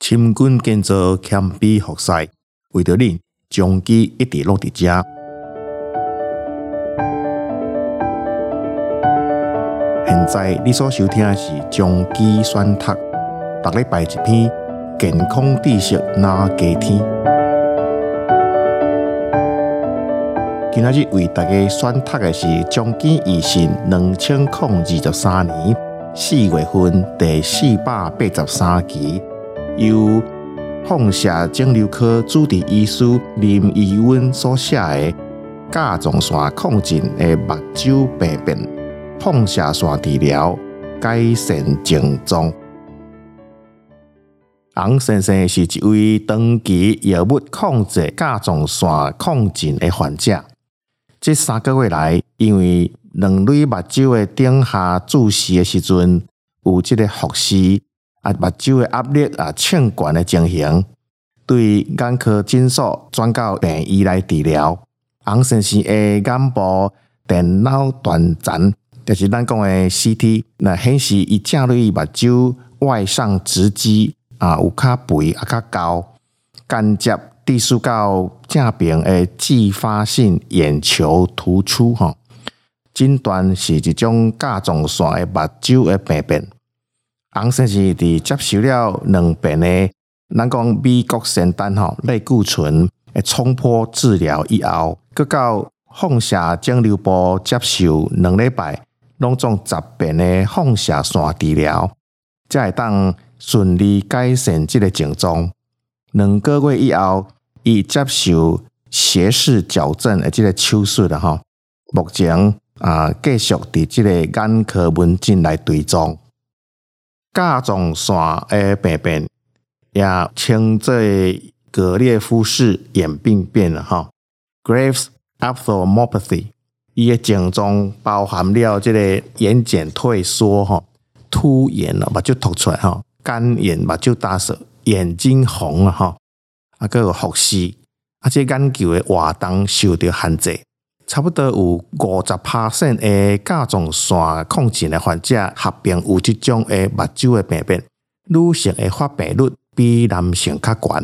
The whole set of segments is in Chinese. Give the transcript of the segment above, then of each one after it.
深耕建造，谦卑服侍，为着恁长期一直落伫遮。现在你所收听的是将基选读，逐礼拜一篇健康知识哪加天。今仔日为大家选读的是中基医信两千零二十三年四月份第四百八十三期。由放射肿瘤科主治医师林宜匀所写的甲状腺亢进的目睭病变，放射线治疗改善症状。洪先生是一位长期药物控制甲状腺亢进的患者。这三个月来，因为两蕊目睭的顶下注视的时阵，有这个复视。啊，目睭的压力啊，绷悬的情形，对眼科诊所转到病医来治疗。洪先生的眼部电脑断层，就是咱讲的 CT，那显示伊正蕊目睭外上直肌啊，有较肥啊，较高，间接直视到正边的继发性眼球突出吼，诊断是一种甲状腺的目睭的病变。洪先生伫接受了两遍的咱讲美国仙丹吼类固醇的冲破治疗以后，阁到放射肿瘤部接受两礼拜，拢总十遍的放射线治疗，才会当顺利改善这个症状。两个月以后，伊接受斜视矫正的这个手术了吼，目前啊继续伫这个眼科门诊来追踪。甲状腺的病变也称作格列夫氏眼病变了哈，Graves ophthalmopathy，伊的症状包含了这个眼瞼退缩哈，突眼了目睭凸出来哈，干眼目睭大涩，眼睛红了哈，啊个有复视，啊这眼球的活动受到限制。差不多有五十趴线的甲状腺亢进的患者合并有这种的目睭的病变，女性的发病率比男性较高。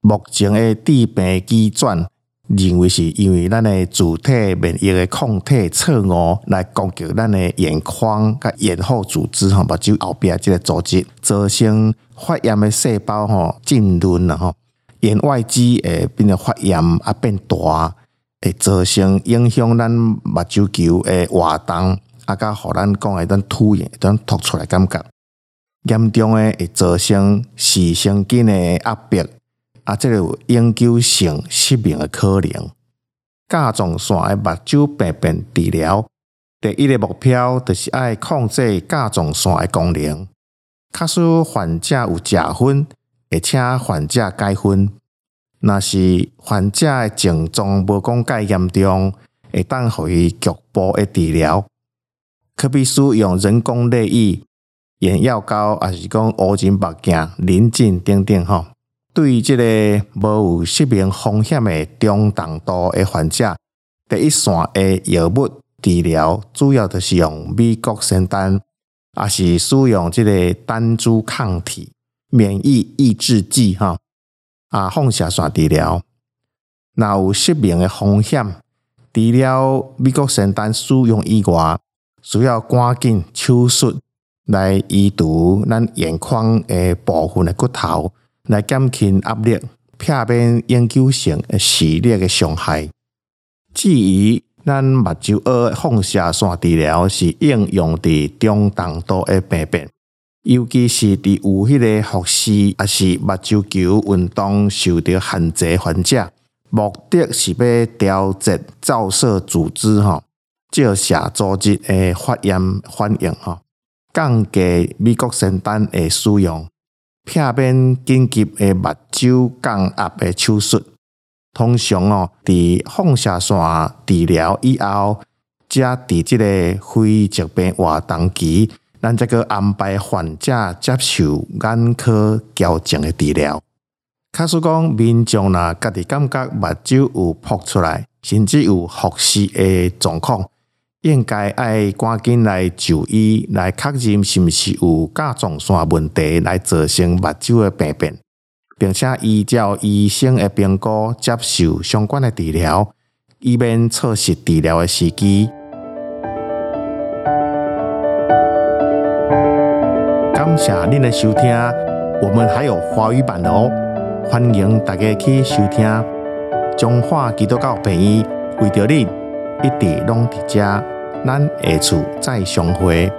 目前的致病机转认为是因为咱的自体免疫的抗体错误来攻击咱的眼眶、甲眼后组织哈，目睭后边这个组织造成发炎的细胞哈浸润了哈，眼外肌诶变得发炎啊变大。会造成影响咱目睭球的活动，啊，甲互咱讲的咱凸眼，咱凸出来感觉严重诶，会造成视神经的压迫，啊，这个有永久性失明的可能。甲状腺的目睭病变治疗，第一个目标就是爱控制甲状腺的功能，假使患者有食薰，会请患者戒薰。若是患者的症状无讲介严重，会当予伊局部的治疗，可比使用人工泪液、眼药膏，还是讲乌金目镜、棱镜等等吼。对于这个无有失明风险的中等度的患者，第一线的药物治疗主要就是用美国仙丹，还是使用这个单株抗体免疫抑制剂哈。啊，放射线治疗，若有失明的风险，除了美国承担使用以外，需要赶紧手术来移除咱眼眶的部分的骨头，来减轻压力，避免永久性的视力的伤害。至于咱目睭二放射线治疗是应用伫中等度的病变。尤其是伫有迄个复视，还是目睭球运动受到限制患者，目的是要调节照射组织吼，照射组织的发炎反应吼，降低美国仙丹的使用，避免紧急的目睭降压的手术。通常哦，伫放射线治疗以后，则伫即个非疾病活动期。咱这个安排患者接受眼科矫正的治疗。假使讲民众呐，家己感觉目睭有扑出来，甚至有复视的状况，应该爱赶紧来就医，来确认是毋是有甲状腺问题来造成目睭的病变。并且依照医生的评估接受相关的治疗，以免错失治疗的时机。谢您的收听，我们还有华语版的哦，欢迎大家去收听。中华基督教病院为着你，一直拢伫遮，咱下次再相会。